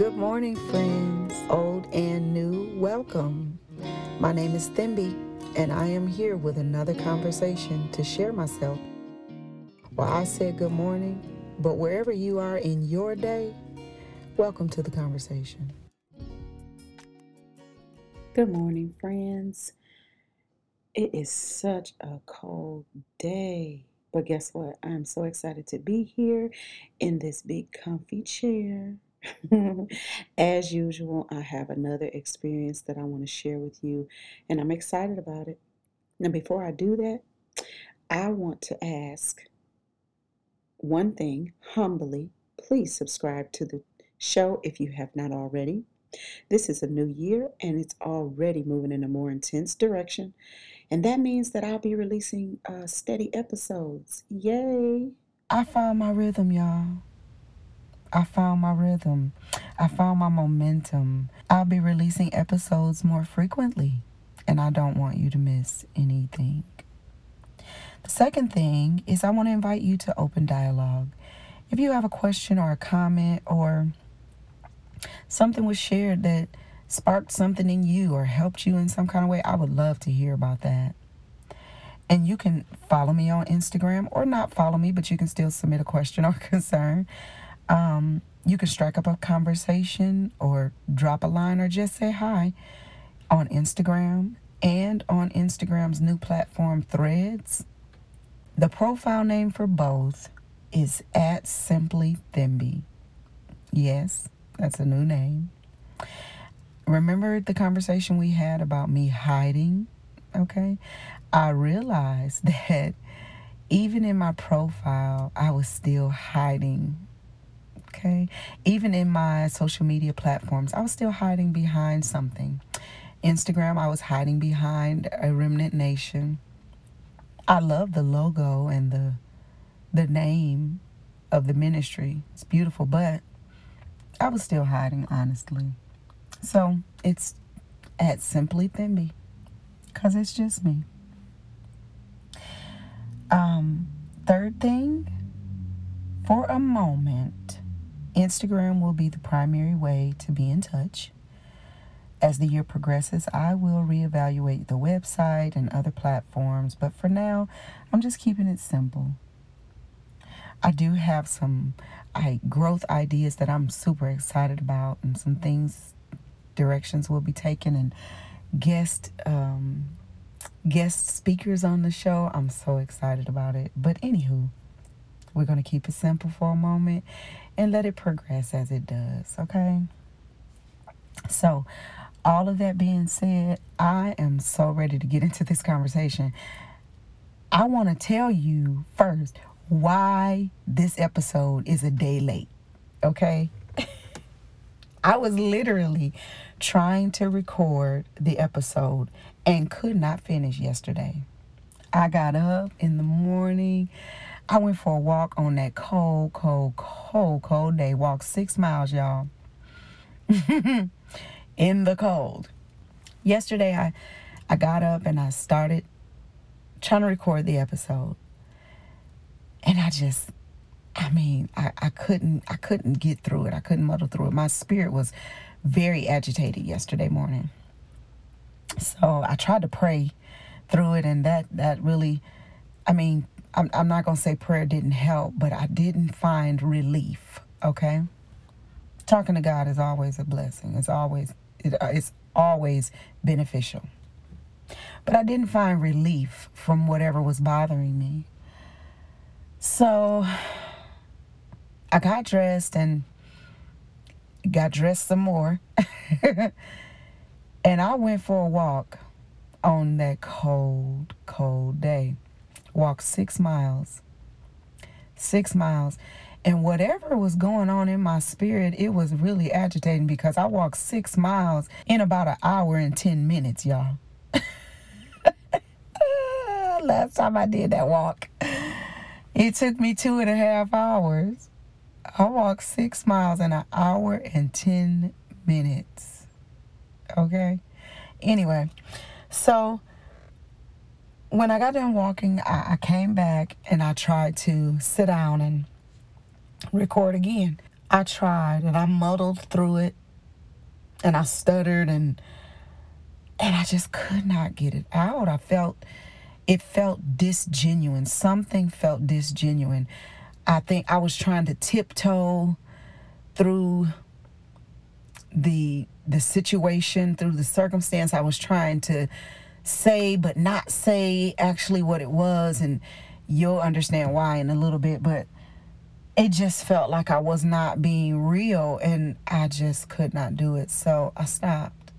Good morning, friends, old and new. Welcome. My name is Thimby, and I am here with another conversation to share myself. Well, I said good morning, but wherever you are in your day, welcome to the conversation. Good morning, friends. It is such a cold day. But guess what? I'm so excited to be here in this big comfy chair. As usual, I have another experience that I want to share with you, and I'm excited about it. Now, before I do that, I want to ask one thing humbly. Please subscribe to the show if you have not already. This is a new year and it's already moving in a more intense direction. And that means that I'll be releasing uh, steady episodes. Yay! I found my rhythm, y'all. I found my rhythm. I found my momentum. I'll be releasing episodes more frequently, and I don't want you to miss anything. The second thing is, I want to invite you to open dialogue. If you have a question or a comment or something was shared that sparked something in you or helped you in some kind of way, I would love to hear about that. And you can follow me on Instagram or not follow me, but you can still submit a question or concern. Um, you can strike up a conversation or drop a line or just say hi on Instagram and on Instagram's new platform, Threads. The profile name for both is at Simply Thimby. Yes, that's a new name. Remember the conversation we had about me hiding? Okay. I realized that even in my profile, I was still hiding. Okay. Even in my social media platforms, I was still hiding behind something. Instagram, I was hiding behind a remnant nation. I love the logo and the the name of the ministry. It's beautiful, but I was still hiding honestly. So it's at Simply Thimby because it's just me. Um, third thing, for a moment, Instagram will be the primary way to be in touch. As the year progresses, I will reevaluate the website and other platforms, but for now, I'm just keeping it simple. I do have some I, growth ideas that I'm super excited about, and some things directions will be taken and guest um, guest speakers on the show. I'm so excited about it. But anywho, we're gonna keep it simple for a moment and let it progress as it does. Okay. So, all of that being said, I am so ready to get into this conversation. I want to tell you first why this episode is a day late. Okay. I was literally trying to record the episode and could not finish yesterday. I got up in the morning. I went for a walk on that cold, cold, cold, cold day. Walked six miles, y'all. in the cold. Yesterday I I got up and I started trying to record the episode. And I just I mean, I, I couldn't I couldn't get through it. I couldn't muddle through it. My spirit was very agitated yesterday morning. So I tried to pray through it and that that really I mean, I'm I'm not gonna say prayer didn't help, but I didn't find relief. Okay? Talking to God is always a blessing. It's always it, uh, it's always beneficial. But I didn't find relief from whatever was bothering me. So I got dressed and got dressed some more. and I went for a walk on that cold, cold day. Walked six miles. Six miles. And whatever was going on in my spirit, it was really agitating because I walked six miles in about an hour and 10 minutes, y'all. Last time I did that walk, it took me two and a half hours. I walked six miles in an hour and 10 minutes. Okay? Anyway, so when I got done walking, I, I came back and I tried to sit down and record again. I tried and I muddled through it and I stuttered and and I just could not get it out. I felt it felt disgenuine. Something felt disgenuine. I think I was trying to tiptoe through the the situation, through the circumstance. I was trying to say but not say actually what it was and you'll understand why in a little bit, but it just felt like I was not being real and I just could not do it. So I stopped.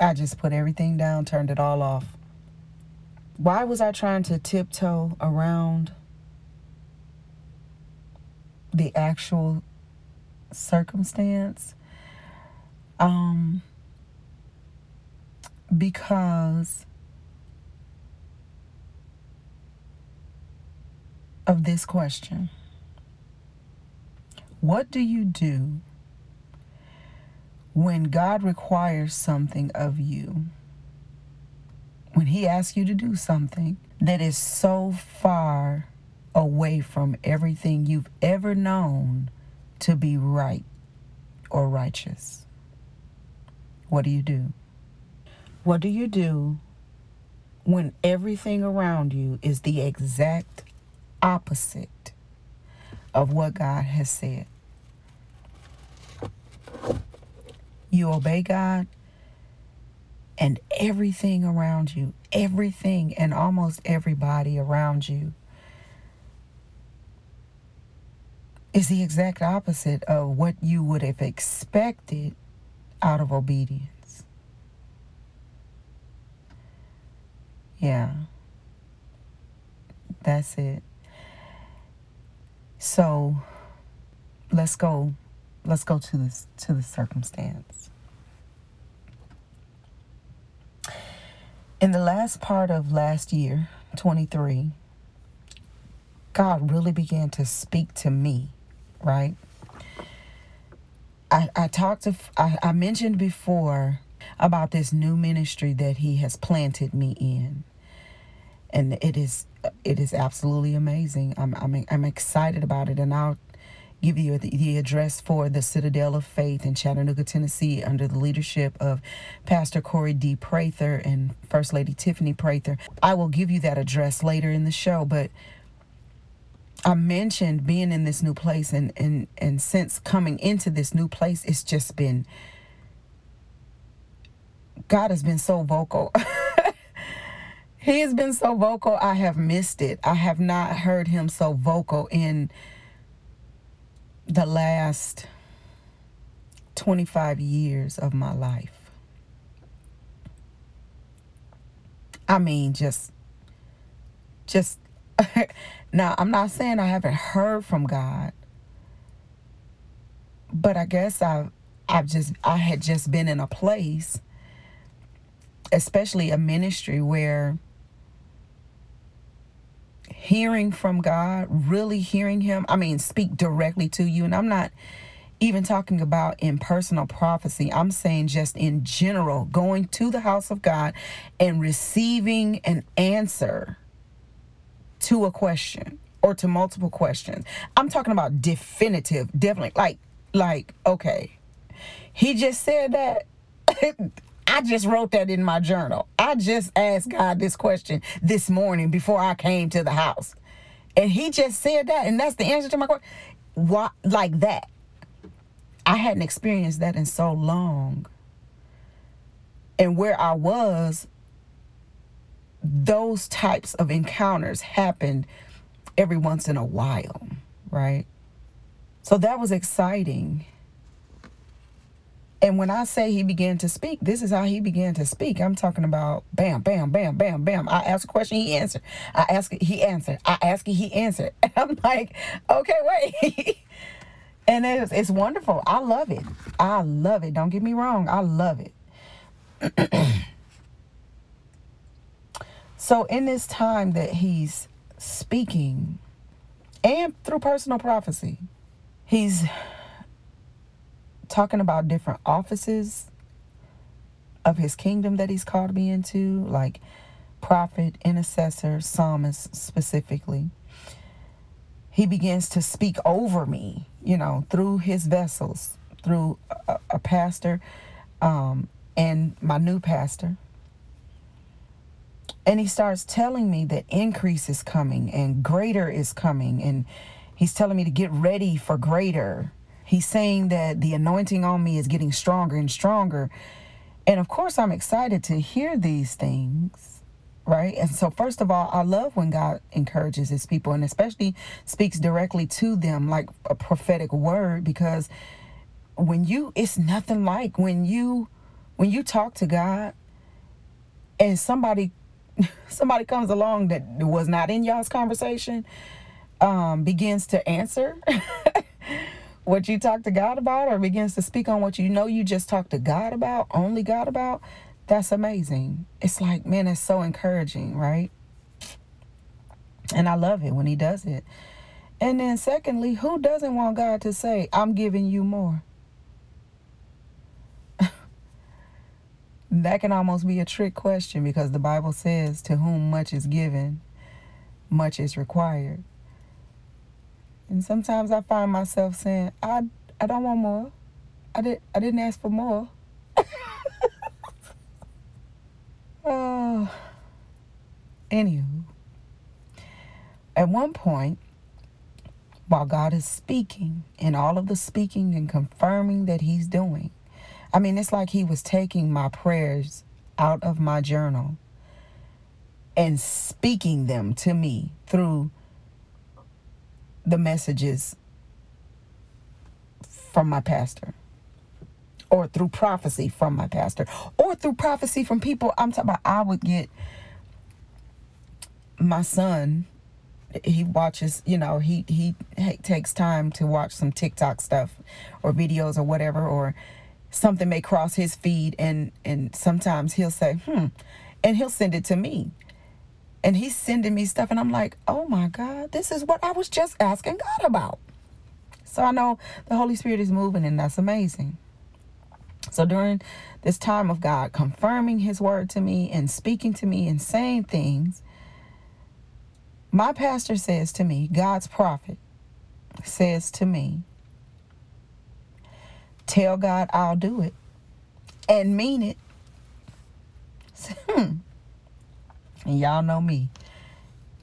I just put everything down, turned it all off. Why was I trying to tiptoe around the actual circumstance? Um, because of this question. What do you do when God requires something of you? When He asks you to do something that is so far away from everything you've ever known to be right or righteous? What do you do? What do you do when everything around you is the exact opposite of what God has said? You obey God, and everything around you, everything and almost everybody around you is the exact opposite of what you would have expected out of obedience. Yeah. That's it. So let's go let's go to this to the circumstance. In the last part of last year, 23, God really began to speak to me, right? I, I talked to I, I mentioned before about this new ministry that he has planted me in. And it is it is absolutely amazing. I'm I'm I'm excited about it and I'll give you the, the address for the Citadel of Faith in Chattanooga, Tennessee, under the leadership of Pastor Corey D. Prather and First Lady Tiffany Prather. I will give you that address later in the show, but I mentioned being in this new place and and and since coming into this new place, it's just been God has been so vocal. he has been so vocal. I have missed it. I have not heard him so vocal in the last 25 years of my life. I mean, just, just, now I'm not saying I haven't heard from God, but I guess I've, I've just, I had just been in a place, especially a ministry where hearing from God, really hearing Him, I mean, speak directly to you. And I'm not even talking about in personal prophecy, I'm saying just in general, going to the house of God and receiving an answer to a question or to multiple questions. I'm talking about definitive, definitely like, like, okay, he just said that. I just wrote that in my journal. I just asked God this question this morning before I came to the house. And he just said that, and that's the answer to my question. Why like that? I hadn't experienced that in so long. And where I was, those types of encounters happened every once in a while, right? So that was exciting. And when I say he began to speak, this is how he began to speak. I'm talking about bam, bam, bam, bam, bam. I asked a question, he answered. I asked he answered. I asked he answered. And I'm like, okay, wait. and it's, it's wonderful. I love it. I love it. Don't get me wrong. I love it. so in this time that he's speaking and through personal prophecy, he's talking about different offices of his kingdom that he's called me into, like prophet, intercessor, psalmist specifically. he begins to speak over me, you know, through his vessels, through a, a pastor um, and my new pastor. And he starts telling me that increase is coming and greater is coming. And he's telling me to get ready for greater. He's saying that the anointing on me is getting stronger and stronger. And of course, I'm excited to hear these things, right? And so, first of all, I love when God encourages his people and especially speaks directly to them like a prophetic word because when you, it's nothing like when you, when you talk to God and somebody somebody comes along that was not in y'all's conversation um, begins to answer what you talk to God about or begins to speak on what you know you just talked to God about, only God about, that's amazing. It's like, man, it's so encouraging, right? And I love it when he does it. And then, secondly, who doesn't want God to say, I'm giving you more? that can almost be a trick question because the Bible says, To whom much is given, much is required. And sometimes I find myself saying, I, I don't want more. I, did, I didn't ask for more. oh. Anywho, at one point, while God is speaking and all of the speaking and confirming that He's doing, I mean, it's like he was taking my prayers out of my journal and speaking them to me through the messages from my pastor or through prophecy from my pastor or through prophecy from people I'm talking about. I would get my son he watches you know he he takes time to watch some TikTok stuff or videos or whatever or something may cross his feed and and sometimes he'll say hmm and he'll send it to me and he's sending me stuff and i'm like oh my god this is what i was just asking god about. So i know the holy spirit is moving and that's amazing. So during this time of god confirming his word to me and speaking to me and saying things my pastor says to me god's prophet says to me Tell God I'll do it and mean it. Hmm. And y'all know me.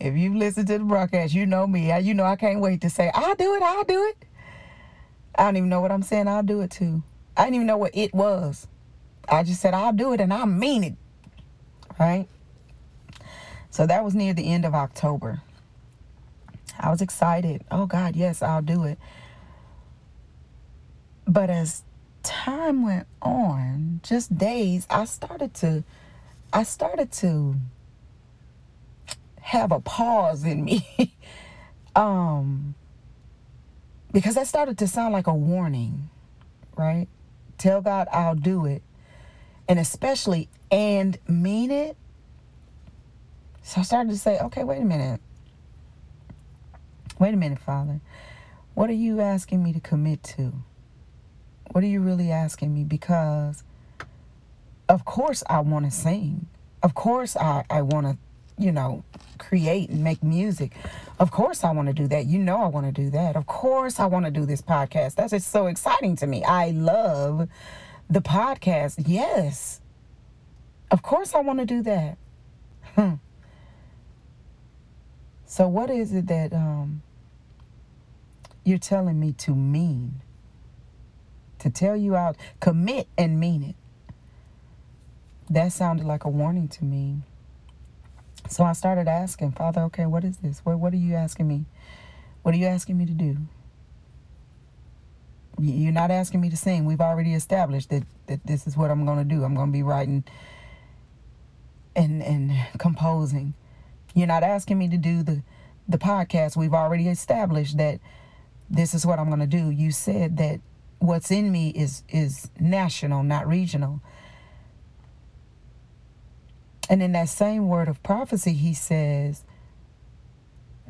if you listen to the broadcast, you know me. You know I can't wait to say, I'll do it, I'll do it. I don't even know what I'm saying I'll do it too. I didn't even know what it was. I just said I'll do it and I mean it. Right? So that was near the end of October. I was excited. Oh God, yes, I'll do it. But as time went on, just days, I started to I started to have a pause in me. um because that started to sound like a warning, right? Tell God I'll do it. And especially and mean it. So I started to say, okay, wait a minute. Wait a minute, Father. What are you asking me to commit to? What are you really asking me? Because, of course, I want to sing. Of course, I, I want to, you know, create and make music. Of course, I want to do that. You know, I want to do that. Of course, I want to do this podcast. That's just so exciting to me. I love the podcast. Yes. Of course, I want to do that. Hmm. So, what is it that um, you're telling me to mean? To tell you out, commit and mean it. That sounded like a warning to me. So I started asking, Father, okay, what is this? What, what are you asking me? What are you asking me to do? You're not asking me to sing. We've already established that, that this is what I'm going to do. I'm going to be writing and, and composing. You're not asking me to do the, the podcast. We've already established that this is what I'm going to do. You said that what's in me is is national, not regional. And in that same word of prophecy, he says,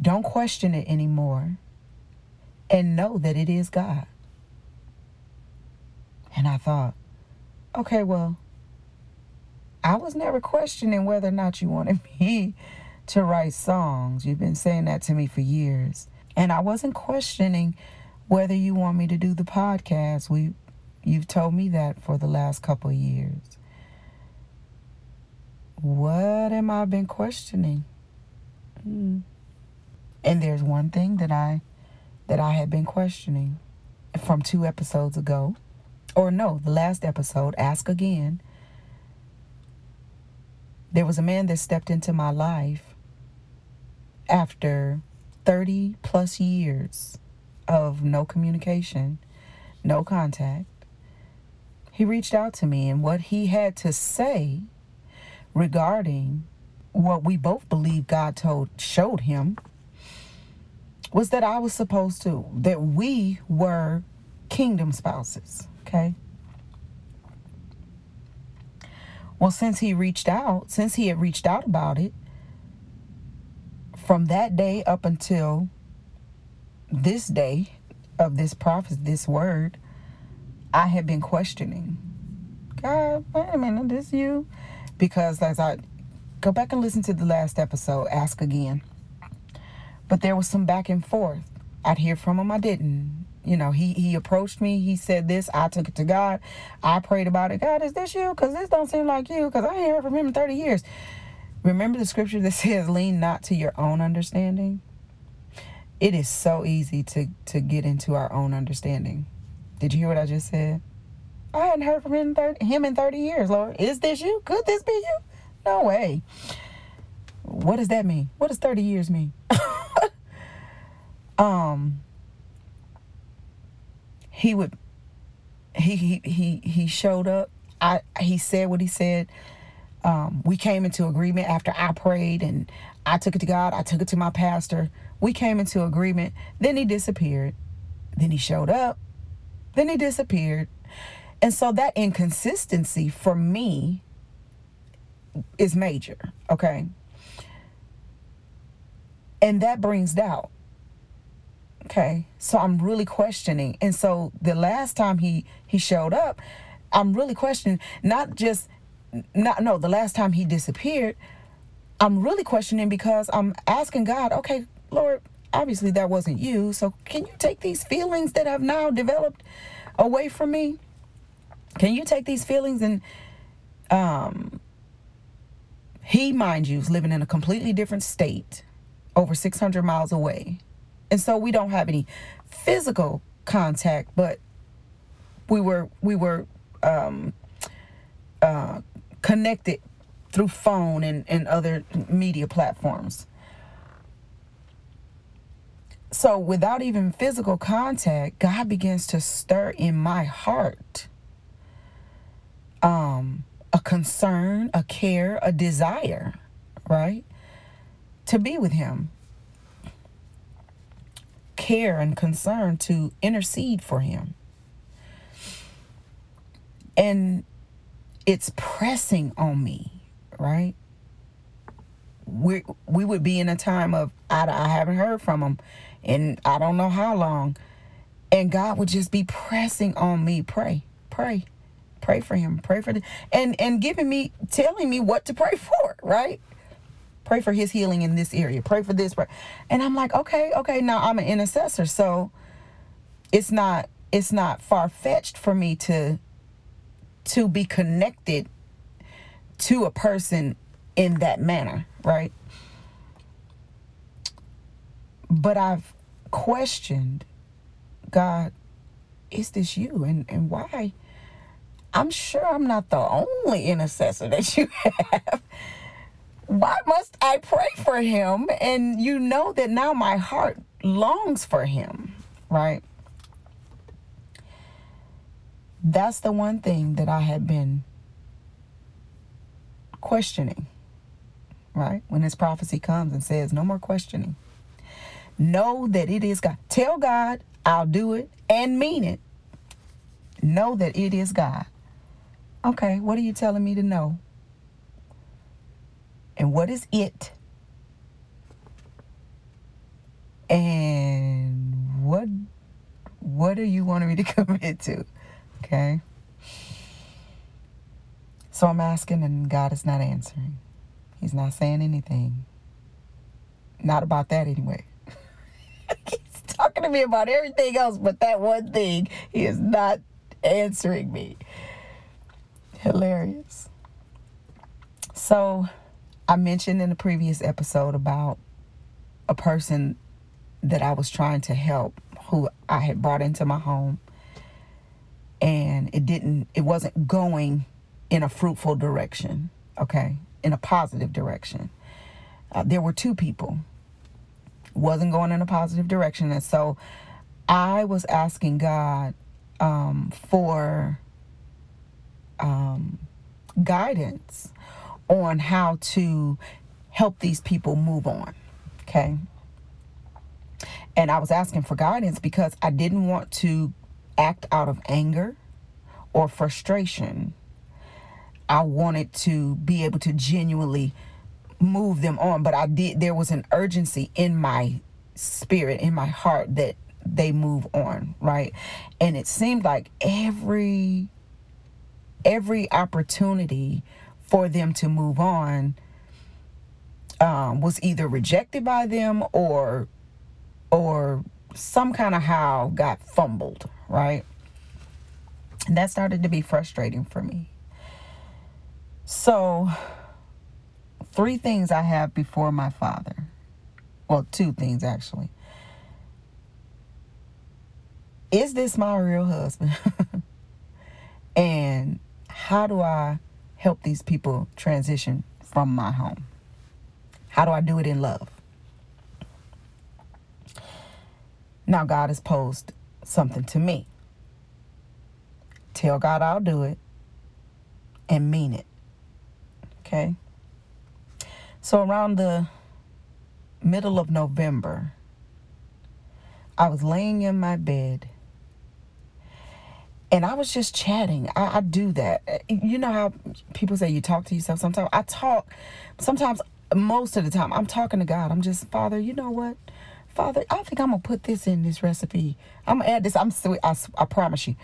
don't question it anymore and know that it is God. And I thought, okay, well, I was never questioning whether or not you wanted me to write songs. You've been saying that to me for years. And I wasn't questioning whether you want me to do the podcast. We you've told me that for the last couple of years. What am I been questioning? Hmm. And there's one thing that I that I had been questioning from two episodes ago. Or no, the last episode, Ask Again. There was a man that stepped into my life after 30 plus years of no communication, no contact. He reached out to me, and what he had to say regarding what we both believe God told showed him was that I was supposed to that we were kingdom spouses, okay? Well, since he reached out, since he had reached out about it, from that day up until this day of this prophecy, this word, I had been questioning. God, wait a minute, this you? Because as I go back and listen to the last episode, ask again. But there was some back and forth. I'd hear from him, I didn't. You know, he he approached me. He said this. I took it to God. I prayed about it. God, is this you? Because this don't seem like you. Because I ain't heard from him in 30 years. Remember the scripture that says, lean not to your own understanding? It is so easy to, to get into our own understanding. Did you hear what I just said? I hadn't heard from him in 30, him in 30 years, Lord. Is this you? Could this be you? No way. What does that mean? What does 30 years mean? um he would he he he he showed up. I he said what he said. Um, we came into agreement after I prayed and I took it to God. I took it to my pastor. We came into agreement. Then he disappeared. Then he showed up. Then he disappeared. And so that inconsistency for me is major. Okay. And that brings doubt. Okay. So I'm really questioning. And so the last time he he showed up, I'm really questioning not just not no, the last time he disappeared, I'm really questioning because I'm asking God, okay, Lord, obviously that wasn't you. So can you take these feelings that have now developed away from me? Can you take these feelings and um he mind you is living in a completely different state over 600 miles away and so we don't have any physical contact but we were we were um, uh, connected through phone and, and other media platforms so without even physical contact god begins to stir in my heart um, a concern a care a desire right to be with him care and concern to intercede for him. And it's pressing on me, right? We we would be in a time of I, I haven't heard from him and I don't know how long. And God would just be pressing on me, pray, pray, pray for him, pray for the and and giving me telling me what to pray for, right? Pray for his healing in this area. Pray for this. Pray. And I'm like, okay, okay, now I'm an intercessor. So it's not it's not far fetched for me to to be connected to a person in that manner, right? But I've questioned, God, is this you? And and why? I'm sure I'm not the only intercessor that you have why must I pray for him? And you know that now my heart longs for him, right? That's the one thing that I had been questioning, right? When this prophecy comes and says, no more questioning. Know that it is God. Tell God, I'll do it and mean it. Know that it is God. Okay, what are you telling me to know? And what is it? And what what are you wanting me to commit to? Okay. So I'm asking and God is not answering. He's not saying anything. Not about that anyway. Talking to me about everything else but that one thing. He is not answering me. Hilarious. So, I mentioned in the previous episode about a person that I was trying to help who I had brought into my home and it didn't it wasn't going in a fruitful direction, okay? In a positive direction. Uh, there were two people wasn't going in a positive direction and so I was asking God um, for um, guidance on how to help these people move on. Okay. And I was asking for guidance because I didn't want to act out of anger or frustration. I wanted to be able to genuinely move them on, but I did, there was an urgency in my spirit, in my heart that they move on, right? And it seemed like every every opportunity for them to move on um, was either rejected by them or or some kind of how got fumbled, right? And that started to be frustrating for me. So, three things I have before my father. Well, two things actually. Is this my real husband? and how do I help these people transition from my home? How do I do it in love? Now, God has posed something to me. Tell God I'll do it and mean it. Okay? So, around the middle of November, I was laying in my bed and I was just chatting. I, I, do that. Uh, you know how people say you talk to yourself sometimes? I talk, sometimes, most of the time, I'm talking to God. I'm just, Father, you know what? Father, I think I'm going to put this in this recipe. I'm going to add this. I'm sweet. I, I promise you.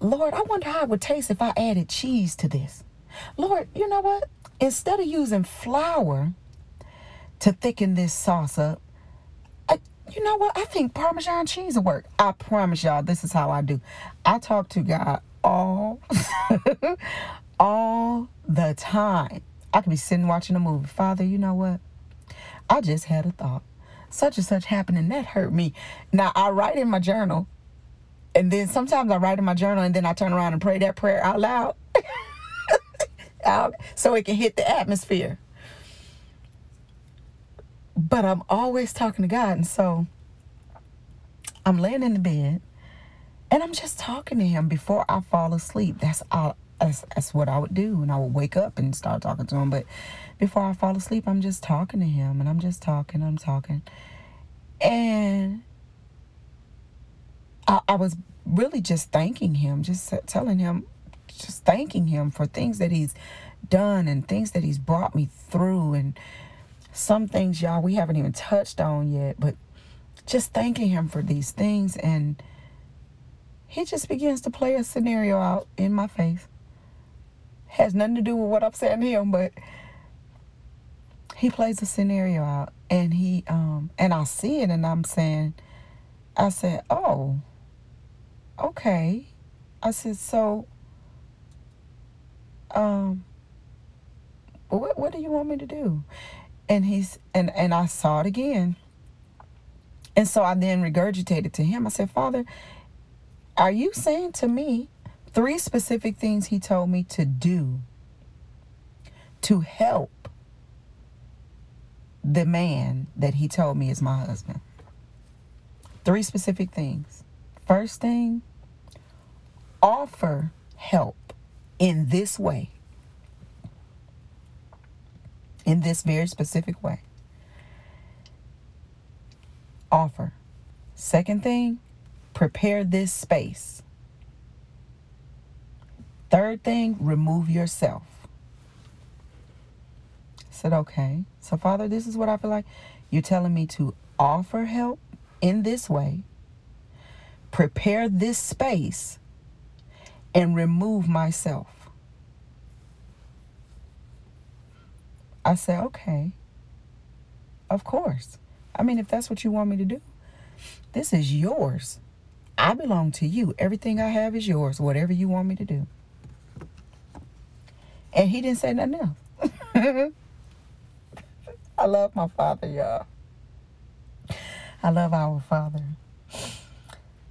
Lord, I wonder how it would taste if I added cheese to this. Lord, you know what? Instead of using flour to thicken this sauce up, I, you know what? I think Parmesan cheese will work. I promise y'all, this is how I do. I talk to God all, all the time. I could be sitting watching a movie. Father, you know what? I just had a thought such and such happened and that hurt me. Now I write in my journal, and then sometimes I write in my journal and then I turn around and pray that prayer out loud. out so it can hit the atmosphere. But I'm always talking to God, and so I'm laying in the bed and I'm just talking to him before I fall asleep. That's all that's, that's what I would do. And I would wake up and start talking to him. But before I fall asleep, I'm just talking to him and I'm just talking, I'm talking. And I, I was really just thanking him, just telling him, just thanking him for things that he's done and things that he's brought me through. And some things, y'all, we haven't even touched on yet, but just thanking him for these things. And he just begins to play a scenario out in my face. Has nothing to do with what I'm saying to him, but he plays a scenario out and he um and I see it and I'm saying I said, "Oh. Okay." I said, "So um what what do you want me to do?" And he's and and I saw it again. And so I then regurgitated to him. I said, "Father, are you saying to me three specific things he told me to do to help the man that he told me is my husband. Three specific things. First thing, offer help in this way. In this very specific way. Offer. Second thing, prepare this space. Third thing, remove yourself said, okay. So, Father, this is what I feel like. You're telling me to offer help in this way, prepare this space, and remove myself. I said, okay. Of course. I mean, if that's what you want me to do, this is yours. I belong to you. Everything I have is yours, whatever you want me to do. And he didn't say nothing else. I love my father, y'all. I love our father.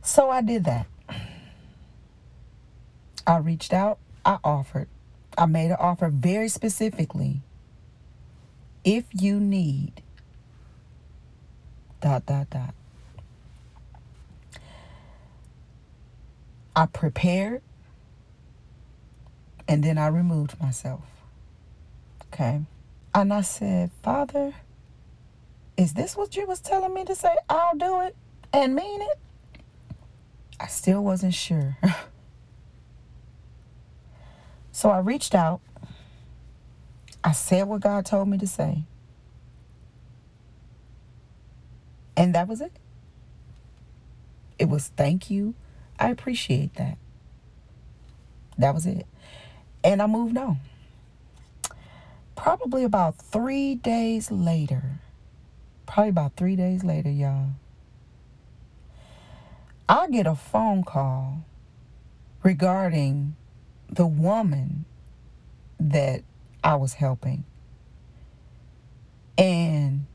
So I did that. I reached out, I offered. I made an offer very specifically. If you need dot dot dot. I prepared and then I removed myself. Okay. And I said, Father, is this what you was telling me to say? I'll do it and mean it? I still wasn't sure. so I reached out. I said what God told me to say. And that was it. It was thank you. I appreciate that. That was it. And I moved on. Probably about three days later, probably about three days later, y'all, I get a phone call regarding the woman that I was helping. And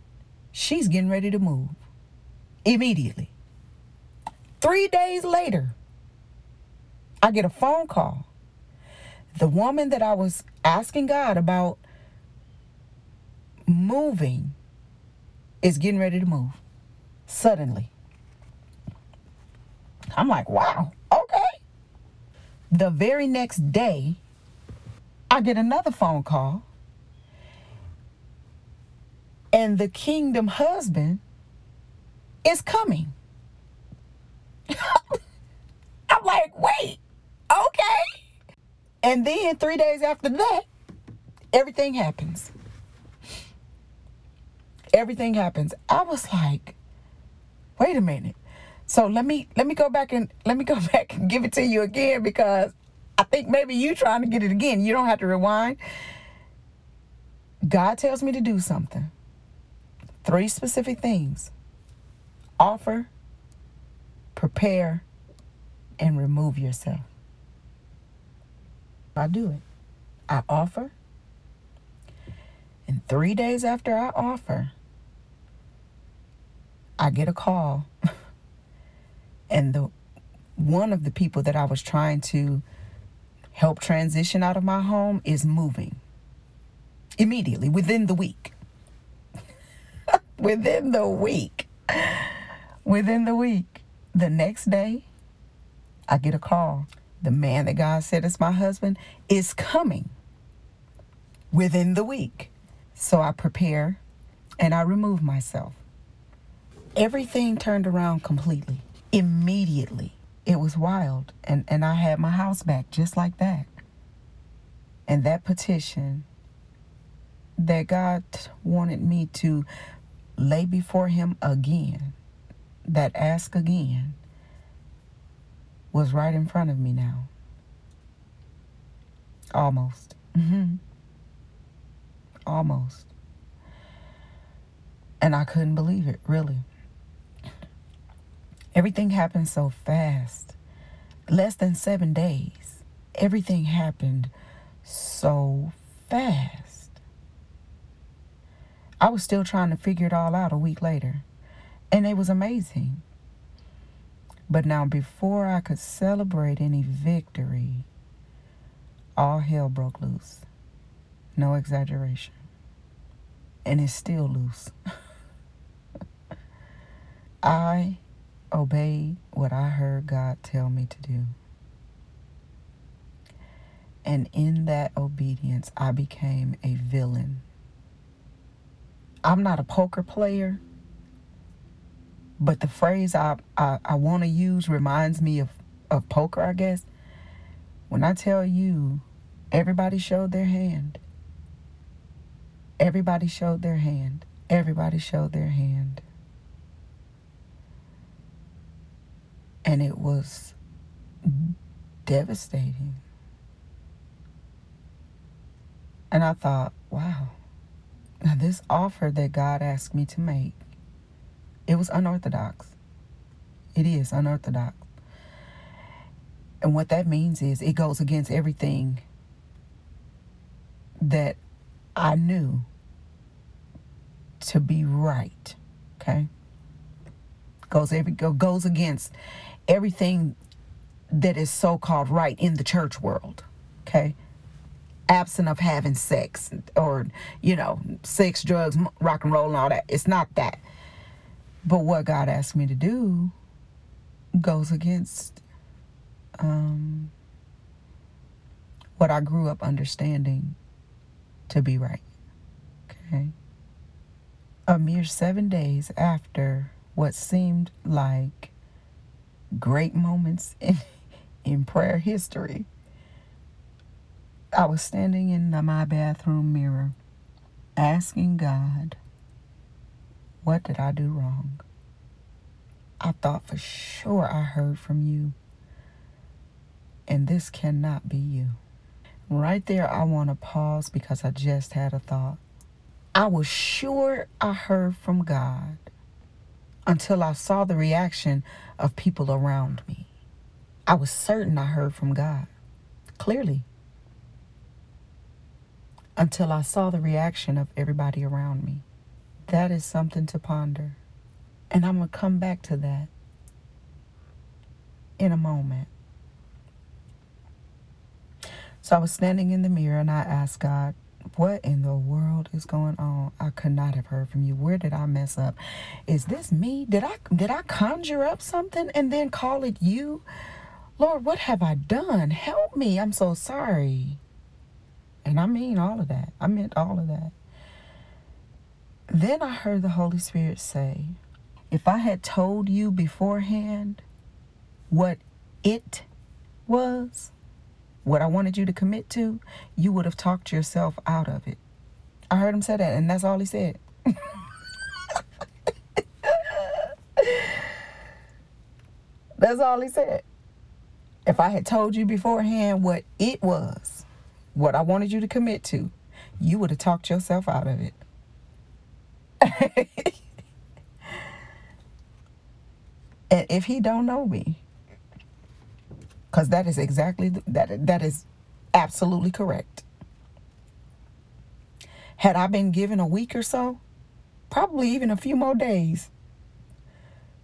she's getting ready to move immediately. Three days later, I get a phone call. The woman that I was asking God about moving is getting ready to move suddenly. I'm like, wow. The very next day, I get another phone call, and the kingdom husband is coming. I'm like, wait, okay. And then three days after that, everything happens. Everything happens. I was like, wait a minute. So let me let me go back and let me go back and give it to you again because I think maybe you trying to get it again. You don't have to rewind. God tells me to do something. Three specific things. Offer, prepare, and remove yourself. I do it. I offer. And three days after I offer, I get a call. and the one of the people that I was trying to help transition out of my home is moving immediately within the week. within the week. Within the week. The next day, I get a call. The man that God said is my husband is coming within the week. So I prepare and I remove myself. Everything turned around completely, immediately. It was wild. And, and I had my house back just like that. And that petition that God wanted me to lay before Him again, that ask again, was right in front of me now. Almost. Mm-hmm. Almost. And I couldn't believe it, really. Everything happened so fast. Less than seven days. Everything happened so fast. I was still trying to figure it all out a week later. And it was amazing. But now, before I could celebrate any victory, all hell broke loose. No exaggeration. And it's still loose. I obeyed what I heard God tell me to do. And in that obedience, I became a villain. I'm not a poker player, but the phrase I, I, I want to use reminds me of, of poker, I guess. When I tell you, everybody showed their hand. Everybody showed their hand. Everybody showed their hand. And it was devastating. And I thought, wow, Now, this offer that God asked me to make, it was unorthodox. It is unorthodox. And what that means is it goes against everything that I knew to be right. Okay? Goes every goes against everything that is so called right in the church world. Okay? Absent of having sex or, you know, sex, drugs, rock and roll, and all that. It's not that. But what God asked me to do goes against um, what I grew up understanding to be right. Okay. A mere seven days after what seemed like great moments in, in prayer history, I was standing in my bathroom mirror asking God, What did I do wrong? I thought for sure I heard from you, and this cannot be you. Right there, I want to pause because I just had a thought. I was sure I heard from God until I saw the reaction of people around me. I was certain I heard from God, clearly, until I saw the reaction of everybody around me. That is something to ponder. And I'm going to come back to that in a moment. So I was standing in the mirror and I asked God, what in the world is going on? I could not have heard from you. Where did I mess up? Is this me? Did I did I conjure up something and then call it you? Lord, what have I done? Help me. I'm so sorry. And I mean all of that. I meant all of that. Then I heard the Holy Spirit say, if I had told you beforehand what it was, what I wanted you to commit to, you would have talked yourself out of it. I heard him say that, and that's all he said. that's all he said. If I had told you beforehand what it was, what I wanted you to commit to, you would have talked yourself out of it. and if he don't know me, because that is exactly that that is absolutely correct. Had i been given a week or so probably even a few more days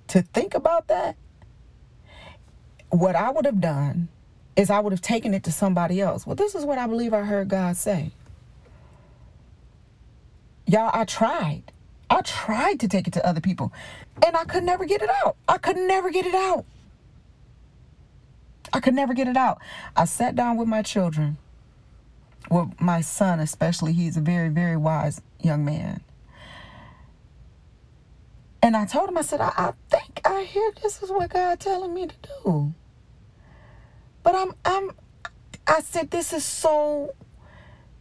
to think about that what i would have done is i would have taken it to somebody else. Well this is what i believe i heard god say. Y'all i tried. I tried to take it to other people and i could never get it out. I could never get it out I could never get it out. I sat down with my children, with my son especially. He's a very, very wise young man. And I told him, I said, I, I think I hear this is what God telling me to do. But I'm I'm I said this is so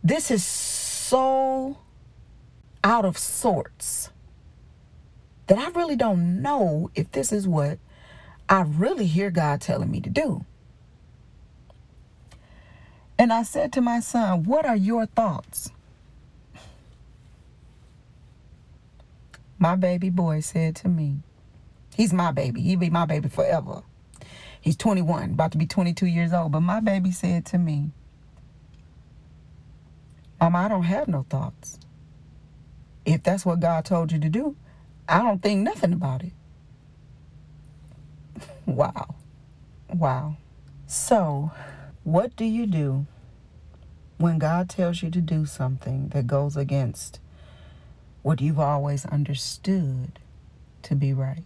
this is so out of sorts that I really don't know if this is what I really hear God telling me to do. And I said to my son, What are your thoughts? My baby boy said to me, He's my baby. He'll be my baby forever. He's 21, about to be 22 years old. But my baby said to me, Mama, I don't have no thoughts. If that's what God told you to do, I don't think nothing about it. Wow. Wow. So, what do you do when God tells you to do something that goes against what you've always understood to be right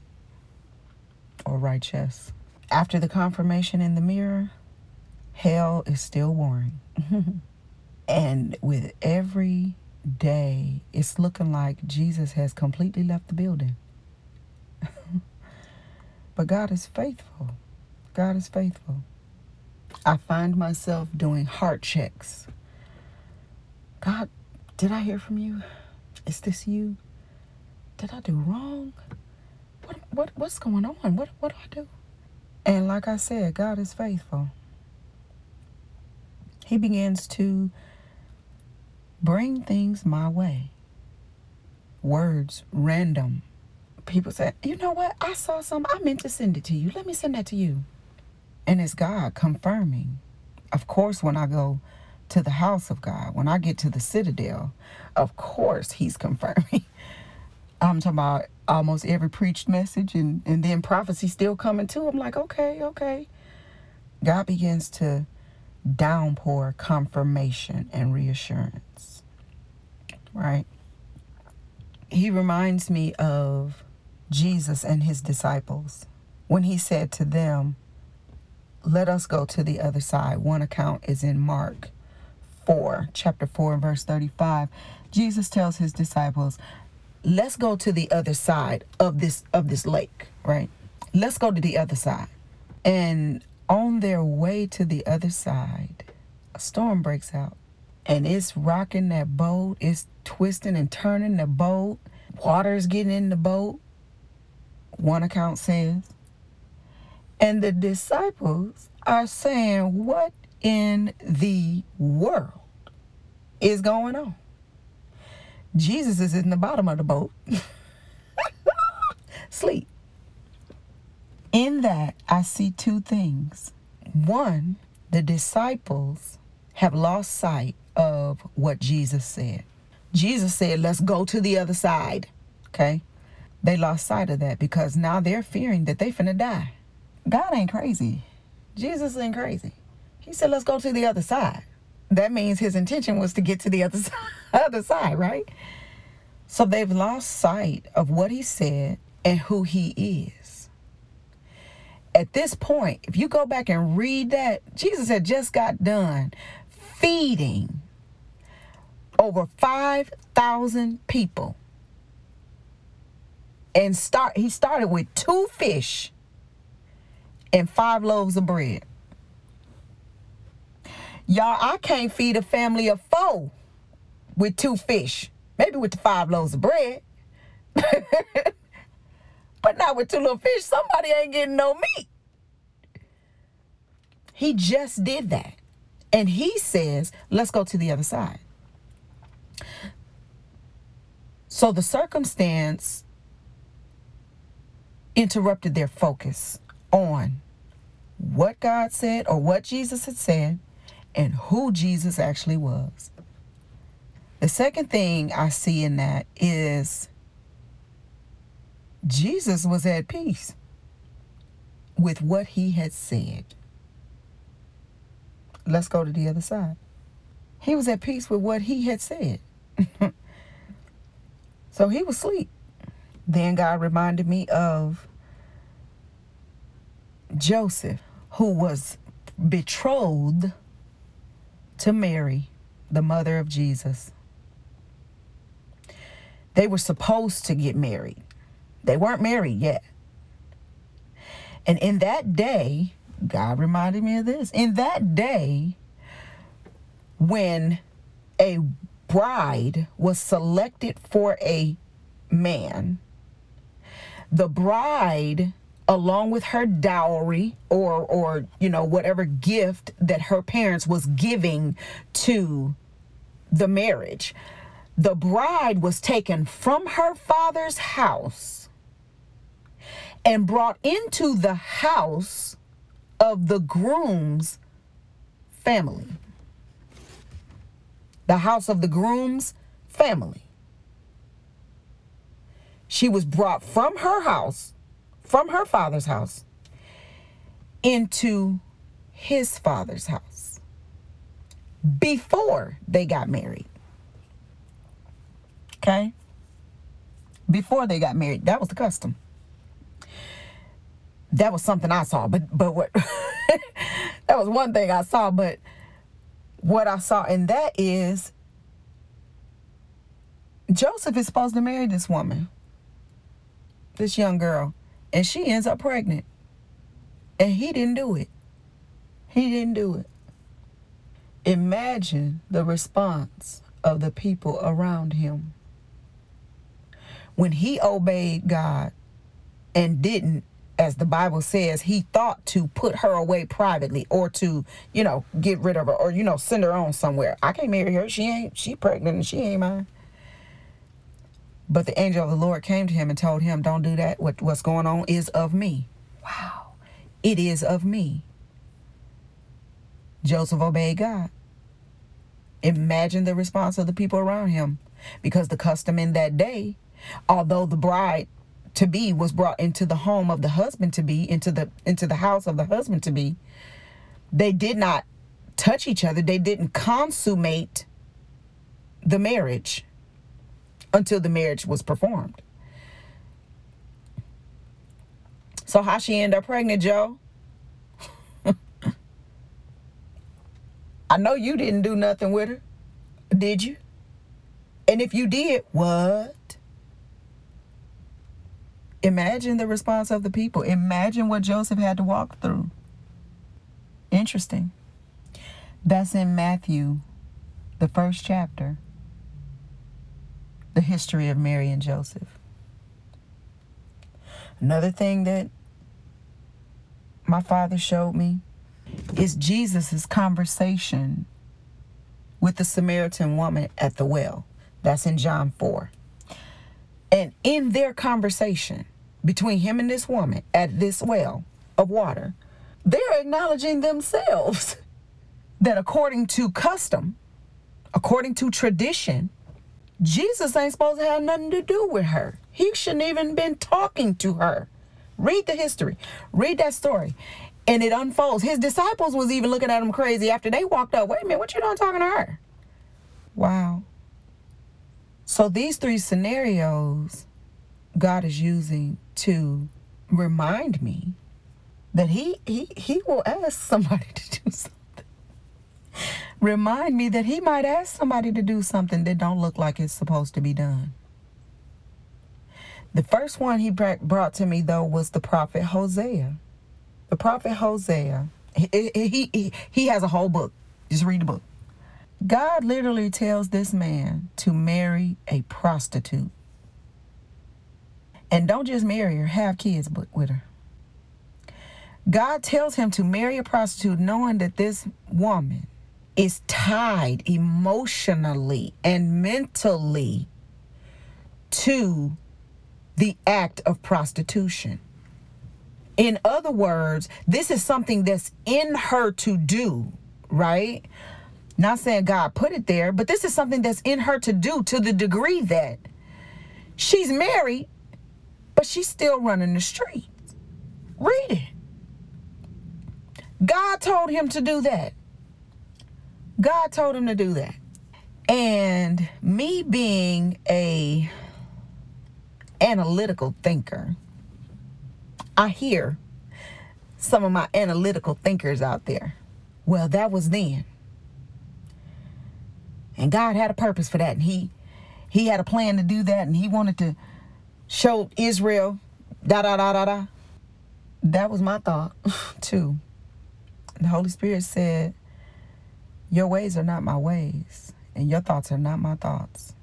or righteous? After the confirmation in the mirror, hell is still warring. and with every day, it's looking like Jesus has completely left the building. but God is faithful. God is faithful. I find myself doing heart checks. God, did I hear from you? Is this you? Did I do wrong? What what what's going on? What what do I do? And like I said, God is faithful. He begins to bring things my way. words random. People say, you know what? I saw some. I meant to send it to you. Let me send that to you. And it's God confirming. Of course, when I go to the house of God, when I get to the citadel, of course, He's confirming. I'm talking about almost every preached message and, and then prophecy still coming too. I'm like, okay, okay. God begins to downpour confirmation and reassurance. Right? He reminds me of Jesus and his disciples when he said to them, Let us go to the other side. One account is in Mark 4, chapter 4, verse 35. Jesus tells his disciples, Let's go to the other side of this of this lake, right? Let's go to the other side. And on their way to the other side, a storm breaks out. And it's rocking that boat, it's twisting and turning the boat. Water's getting in the boat. One account says. And the disciples are saying, What in the world is going on? Jesus is in the bottom of the boat, sleep. In that, I see two things. One, the disciples have lost sight of what Jesus said. Jesus said, Let's go to the other side. Okay? They lost sight of that because now they're fearing that they're finna die. God ain't crazy. Jesus ain't crazy. He said, Let's go to the other side. That means his intention was to get to the other side, other side, right? So they've lost sight of what he said and who he is at this point, if you go back and read that, Jesus had just got done feeding over 5,000 people. And start he started with two fish and five loaves of bread. Y'all, I can't feed a family of four with two fish. Maybe with the five loaves of bread. But not with two little fish. Somebody ain't getting no meat. He just did that. And he says, let's go to the other side. So the circumstance interrupted their focus on what God said or what Jesus had said and who Jesus actually was. The second thing I see in that is Jesus was at peace with what he had said. Let's go to the other side. He was at peace with what he had said. so he was asleep. Then God reminded me of Joseph, who was betrothed to Mary, the mother of Jesus. They were supposed to get married. They weren't married yet. And in that day, God reminded me of this. In that day, when a bride was selected for a man, the bride along with her dowry or or you know whatever gift that her parents was giving to the marriage the bride was taken from her father's house and brought into the house of the groom's family. The house of the groom's family. She was brought from her house, from her father's house, into his father's house before they got married. Okay? Before they got married. That was the custom that was something I saw. But but what that was one thing I saw. But what I saw in that is Joseph is supposed to marry this woman, this young girl, and she ends up pregnant. And he didn't do it. He didn't do it. Imagine the response of the people around him. When he obeyed God and didn't as the Bible says, he thought to put her away privately or to, you know, get rid of her or, you know, send her on somewhere. I can't marry her. She ain't, she pregnant and she ain't mine. But the angel of the Lord came to him and told him, Don't do that. What, what's going on is of me. Wow. It is of me. Joseph obeyed God. Imagine the response of the people around him. Because the custom in that day, although the bride to be was brought into the home of the husband to be, into the into the house of the husband to be, they did not touch each other. They didn't consummate the marriage until the marriage was performed. So how she end up pregnant, Joe? I know you didn't do nothing with her, did you? And if you did, what? Imagine the response of the people. Imagine what Joseph had to walk through. Interesting. That's in Matthew, the first chapter, the history of Mary and Joseph. Another thing that my father showed me is Jesus' conversation with the Samaritan woman at the well. That's in John 4. And in their conversation between him and this woman at this well of water, they're acknowledging themselves that according to custom, according to tradition, Jesus ain't supposed to have nothing to do with her. He shouldn't even been talking to her. Read the history. Read that story. And it unfolds. His disciples was even looking at him crazy after they walked up. Wait a minute, what you doing talking to her? Wow. So these three scenarios God is using to remind me that he he he will ask somebody to do something. Remind me that he might ask somebody to do something that don't look like it's supposed to be done. The first one he brought to me though was the prophet Hosea. The prophet Hosea. He, he, he, he has a whole book. Just read the book. God literally tells this man to marry a prostitute. And don't just marry her, have kids with her. God tells him to marry a prostitute knowing that this woman is tied emotionally and mentally to the act of prostitution. In other words, this is something that's in her to do, right? Not saying God put it there, but this is something that's in her to do to the degree that she's married, but she's still running the streets. Read it. God told him to do that. God told him to do that. And me being a analytical thinker, I hear some of my analytical thinkers out there. Well, that was then. And God had a purpose for that. And he he had a plan to do that and he wanted to show Israel da da da da da. That was my thought too. The Holy Spirit said, Your ways are not my ways, and your thoughts are not my thoughts.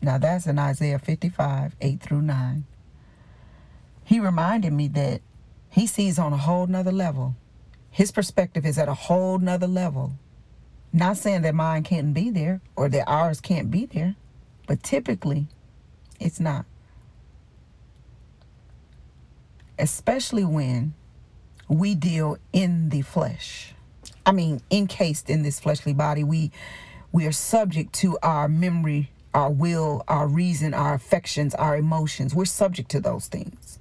Now that's in Isaiah 55, 8 through 9. He reminded me that he sees on a whole nother level. His perspective is at a whole nother level. Not saying that mine can't be there or that ours can't be there, but typically it's not. Especially when we deal in the flesh. I mean, encased in this fleshly body, we we are subject to our memory, our will, our reason, our affections, our emotions. We're subject to those things.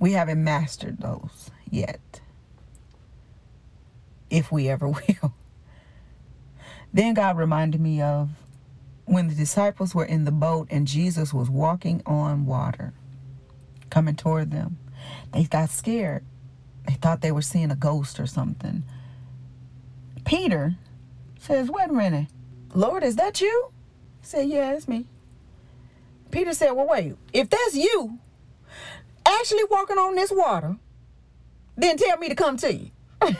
We haven't mastered those yet. If we ever will. Then God reminded me of when the disciples were in the boat and Jesus was walking on water, coming toward them. They got scared. Thought they were seeing a ghost or something. Peter says, Wait a minute. Lord, is that you? He said, Yeah, it's me. Peter said, Well, wait. If that's you actually walking on this water, then tell me to come to you.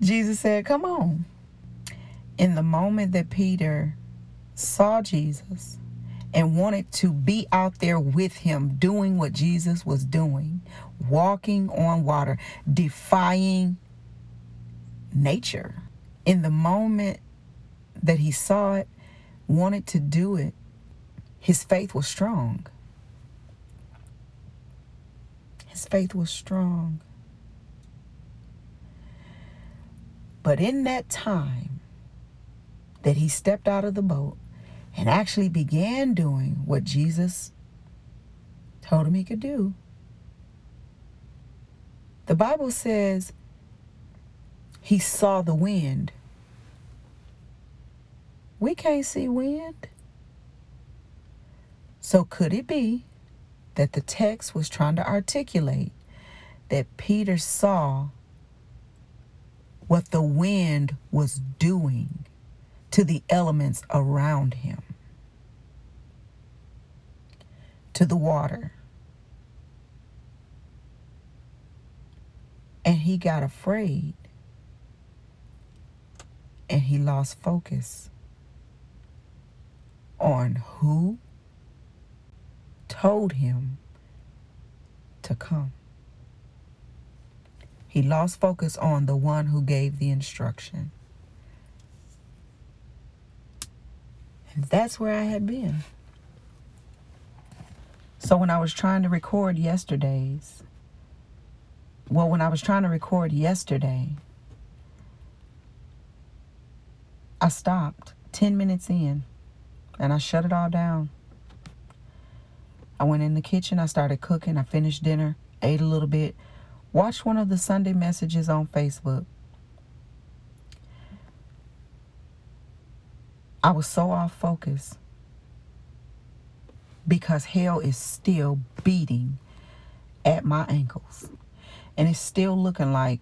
Jesus said, Come on. In the moment that Peter saw Jesus, and wanted to be out there with him, doing what Jesus was doing, walking on water, defying nature. In the moment that he saw it, wanted to do it, his faith was strong. His faith was strong. But in that time that he stepped out of the boat and actually began doing what Jesus told him he could do, the Bible says he saw the wind. We can't see wind. So could it be that the text was trying to articulate that Peter saw what the wind was doing to the elements around him, to the water? And he got afraid and he lost focus on who told him to come. He lost focus on the one who gave the instruction. And that's where I had been. So when I was trying to record yesterday's, well, when I was trying to record yesterday, I stopped 10 minutes in and I shut it all down. I went in the kitchen, I started cooking, I finished dinner, ate a little bit, watched one of the Sunday messages on Facebook. I was so off focus because hell is still beating at my ankles. And it's still looking like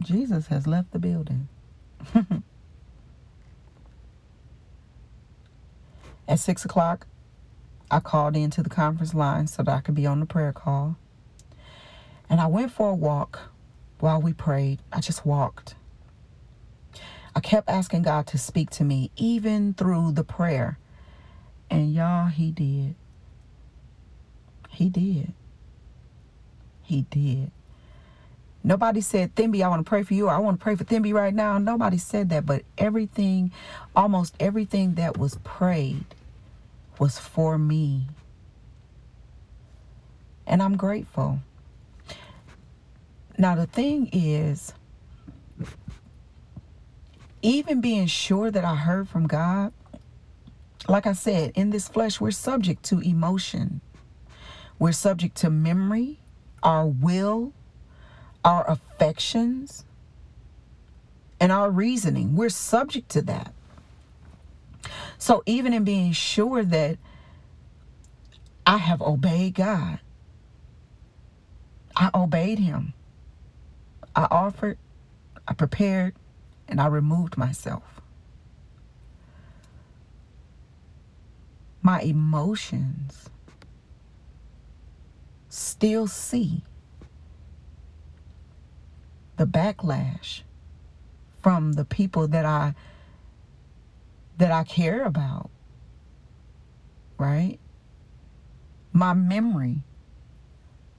Jesus has left the building. At six o'clock, I called into the conference line so that I could be on the prayer call. And I went for a walk while we prayed. I just walked. I kept asking God to speak to me even through the prayer. And y'all, He did. He did. He did. Nobody said, Thimby, I want to pray for you. I want to pray for Thimby right now. Nobody said that. But everything, almost everything that was prayed was for me. And I'm grateful. Now, the thing is, even being sure that I heard from God, like I said, in this flesh, we're subject to emotion, we're subject to memory, our will, our affections, and our reasoning. We're subject to that. So even in being sure that I have obeyed God, I obeyed Him. I offered, I prepared, and I removed myself. My emotions still see the backlash from the people that I that I care about. Right? My memory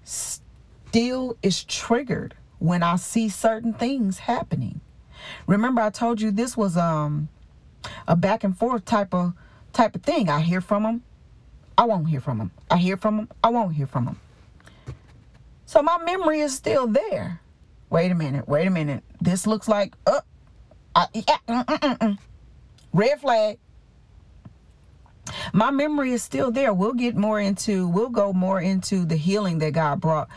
still is triggered when I see certain things happening. Remember I told you this was um a back and forth type of type of thing. I hear from them, I won't hear from them. I hear from them, I won't hear from them. So my memory is still there wait a minute, wait a minute. This looks like, uh, uh yeah, mm, mm, mm, red flag. My memory is still there. We'll get more into, we'll go more into the healing that God brought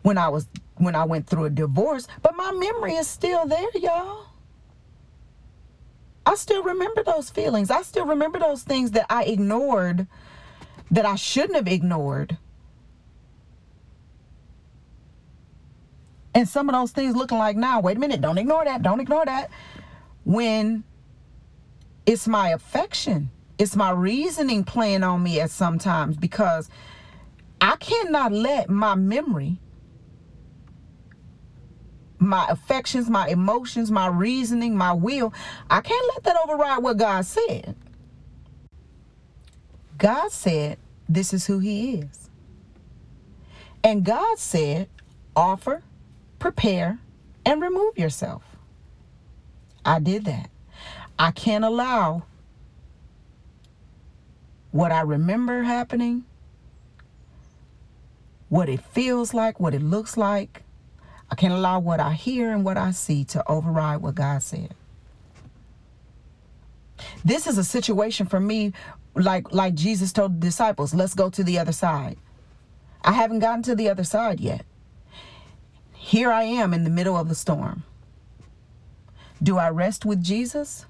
when I was, when I went through a divorce. But my memory is still there, y'all. I still remember those feelings. I still remember those things that I ignored that I shouldn't have ignored And some of those things looking like, now, wait a minute, don't ignore that, don't ignore that. When it's my affection, it's my reasoning playing on me at sometimes because I cannot let my memory, my affections, my emotions, my reasoning, my will, I can't let that override what God said. God said, This is who He is. And God said, Offer prepare, and remove yourself. I did that. I can't allow what I remember happening, what it feels like, what it looks like. I can't allow what I hear and what I see to override what God said. This is a situation for me like like Jesus told the disciples, let's go to the other side. I haven't gotten to the other side yet. Here I am in the middle of the storm. Do I rest with Jesus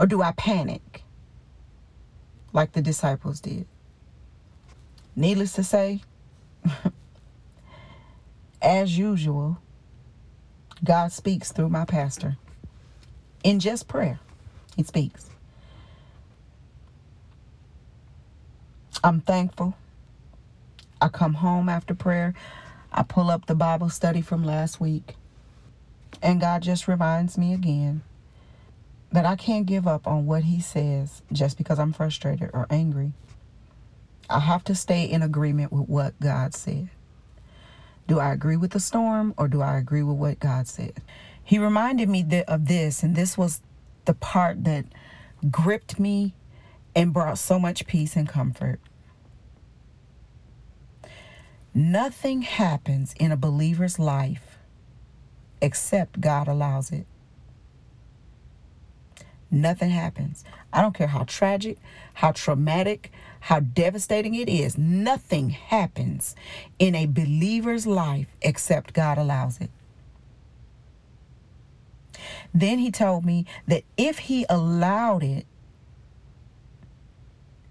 or do I panic like the disciples did? Needless to say, as usual, God speaks through my pastor in just prayer. He speaks. I'm thankful. I come home after prayer. I pull up the Bible study from last week. And God just reminds me again that I can't give up on what He says just because I'm frustrated or angry. I have to stay in agreement with what God said. Do I agree with the storm or do I agree with what God said? He reminded me of this, and this was the part that gripped me and brought so much peace and comfort. Nothing happens in a believer's life except God allows it. Nothing happens. I don't care how tragic, how traumatic, how devastating it is. Nothing happens in a believer's life except God allows it. Then he told me that if he allowed it,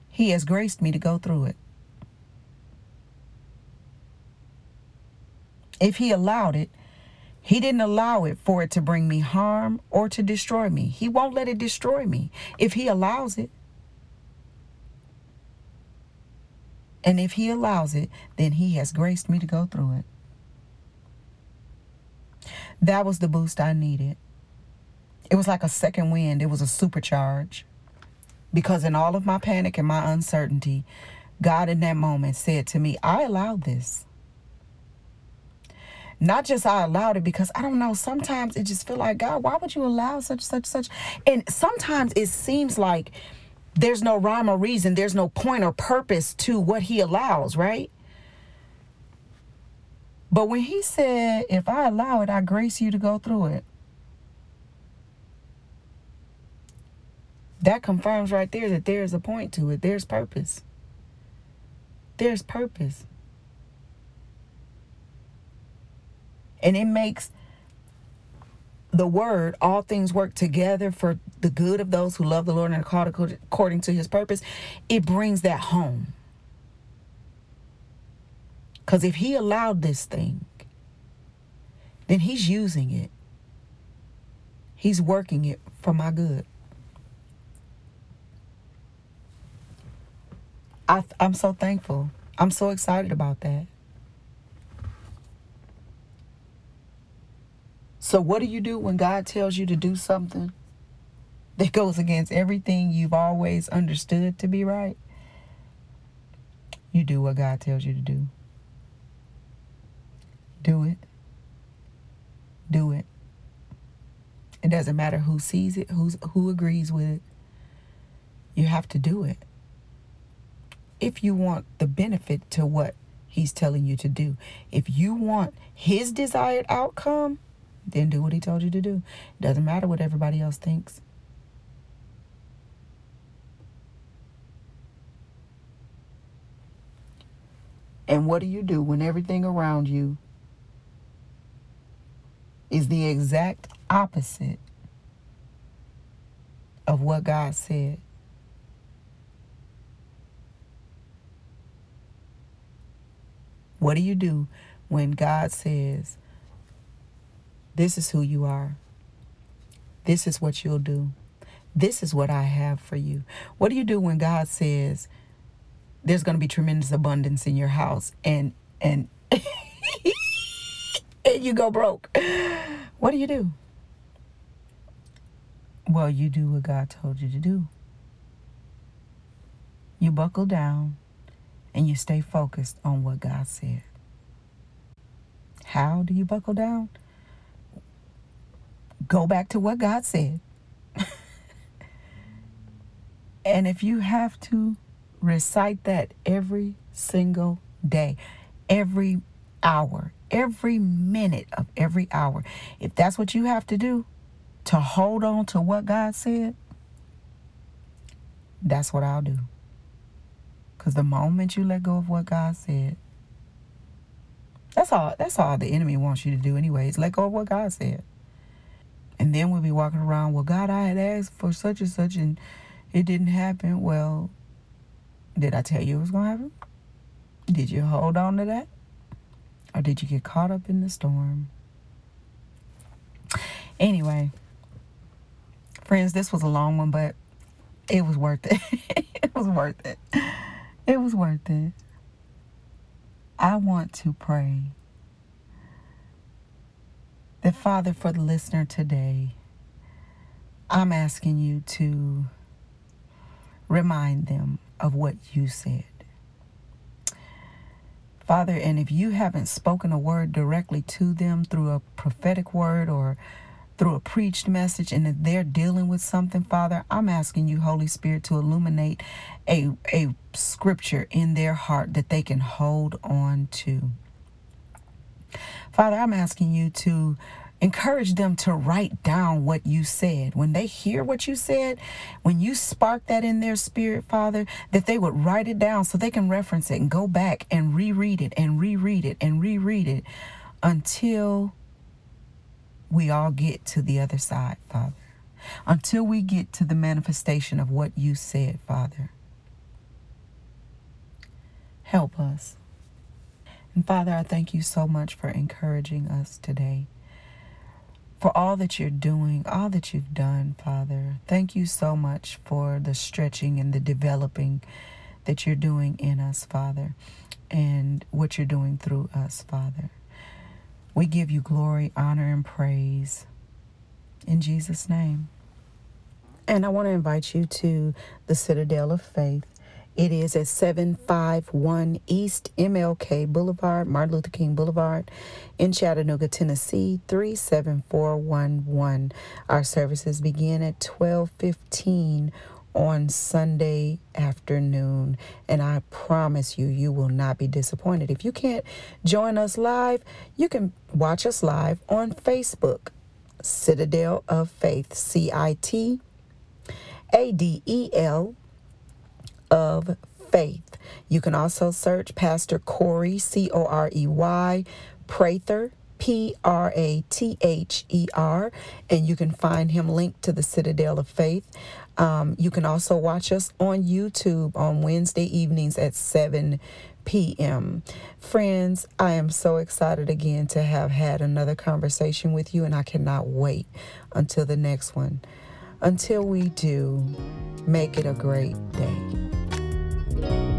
he has graced me to go through it. If he allowed it, he didn't allow it for it to bring me harm or to destroy me. He won't let it destroy me if he allows it. And if he allows it, then he has graced me to go through it. That was the boost I needed. It was like a second wind, it was a supercharge. Because in all of my panic and my uncertainty, God in that moment said to me, I allowed this. Not just I allowed it because I don't know, sometimes it just feel like, God, why would you allow such, such, such? And sometimes it seems like there's no rhyme or reason, there's no point or purpose to what he allows, right? But when he said, if I allow it, I grace you to go through it. that confirms right there that there's a point to it. There's purpose. There's purpose. And it makes the word, all things work together for the good of those who love the Lord and are called according to his purpose. It brings that home. Because if he allowed this thing, then he's using it. He's working it for my good. I, I'm so thankful. I'm so excited about that. So, what do you do when God tells you to do something that goes against everything you've always understood to be right? You do what God tells you to do. Do it. Do it. It doesn't matter who sees it, who's who agrees with it. You have to do it if you want the benefit to what he's telling you to do. If you want his desired outcome, then do what he told you to do. Doesn't matter what everybody else thinks. And what do you do when everything around you is the exact opposite of what God said? What do you do when God says, This is who you are? This is what you'll do. This is what I have for you. What do you do when God says, There's going to be tremendous abundance in your house and, and, and you go broke? What do you do? Well, you do what God told you to do. You buckle down and you stay focused on what God said. How do you buckle down? Go back to what God said. And if you have to recite that every single day, every hour, every minute of every hour, if that's what you have to do to hold on to what God said, that's what I'll do. Because the moment you let go of what God said, that's all that's all the enemy wants you to do anyways. Let go of what God said. And then we'll be walking around, well, God, I had asked for such and such and it didn't happen. Well, did I tell you it was gonna happen? Did you hold on to that? Or did you get caught up in the storm? Anyway, friends, this was a long one, but it was worth it. it was worth it. It was worth it. I want to pray that, Father, for the listener today, I'm asking you to remind them of what you said. Father, and if you haven't spoken a word directly to them through a prophetic word or through a preached message and that they're dealing with something, Father, I'm asking you, Holy Spirit, to illuminate a, a scripture in their heart that they can hold on to. Father, I'm asking you to encourage them to write down what you said. When they hear what you said, when you spark that in their spirit, Father, that they would write it down so they can reference it and go back and reread it and reread it and reread it until we all get to the other side, Father. Until we get to the manifestation of what you said, Father. Help us. And Father, I thank you so much for encouraging us today. For all that you're doing, all that you've done, Father. Thank you so much for the stretching and the developing that you're doing in us, Father, and what you're doing through us, Father. We give you glory, honor, and praise in Jesus' name. And I want to invite you to the Citadel of Faith. It is at 751 East MLK Boulevard, Martin Luther King Boulevard in Chattanooga, Tennessee 37411. Our services begin at 1215 on Sunday afternoon. And I promise you, you will not be disappointed. If you can't join us live, you can watch us live on Facebook, Citadel of Faith, C I T A D E L of Faith. You can also search Pastor Corey, C O R E Y, Prather. P R A T H E R, and you can find him linked to the Citadel of Faith. Um, you can also watch us on YouTube on Wednesday evenings at 7 p.m. Friends, I am so excited again to have had another conversation with you, and I cannot wait until the next one. Until we do, make it a great day. Bye.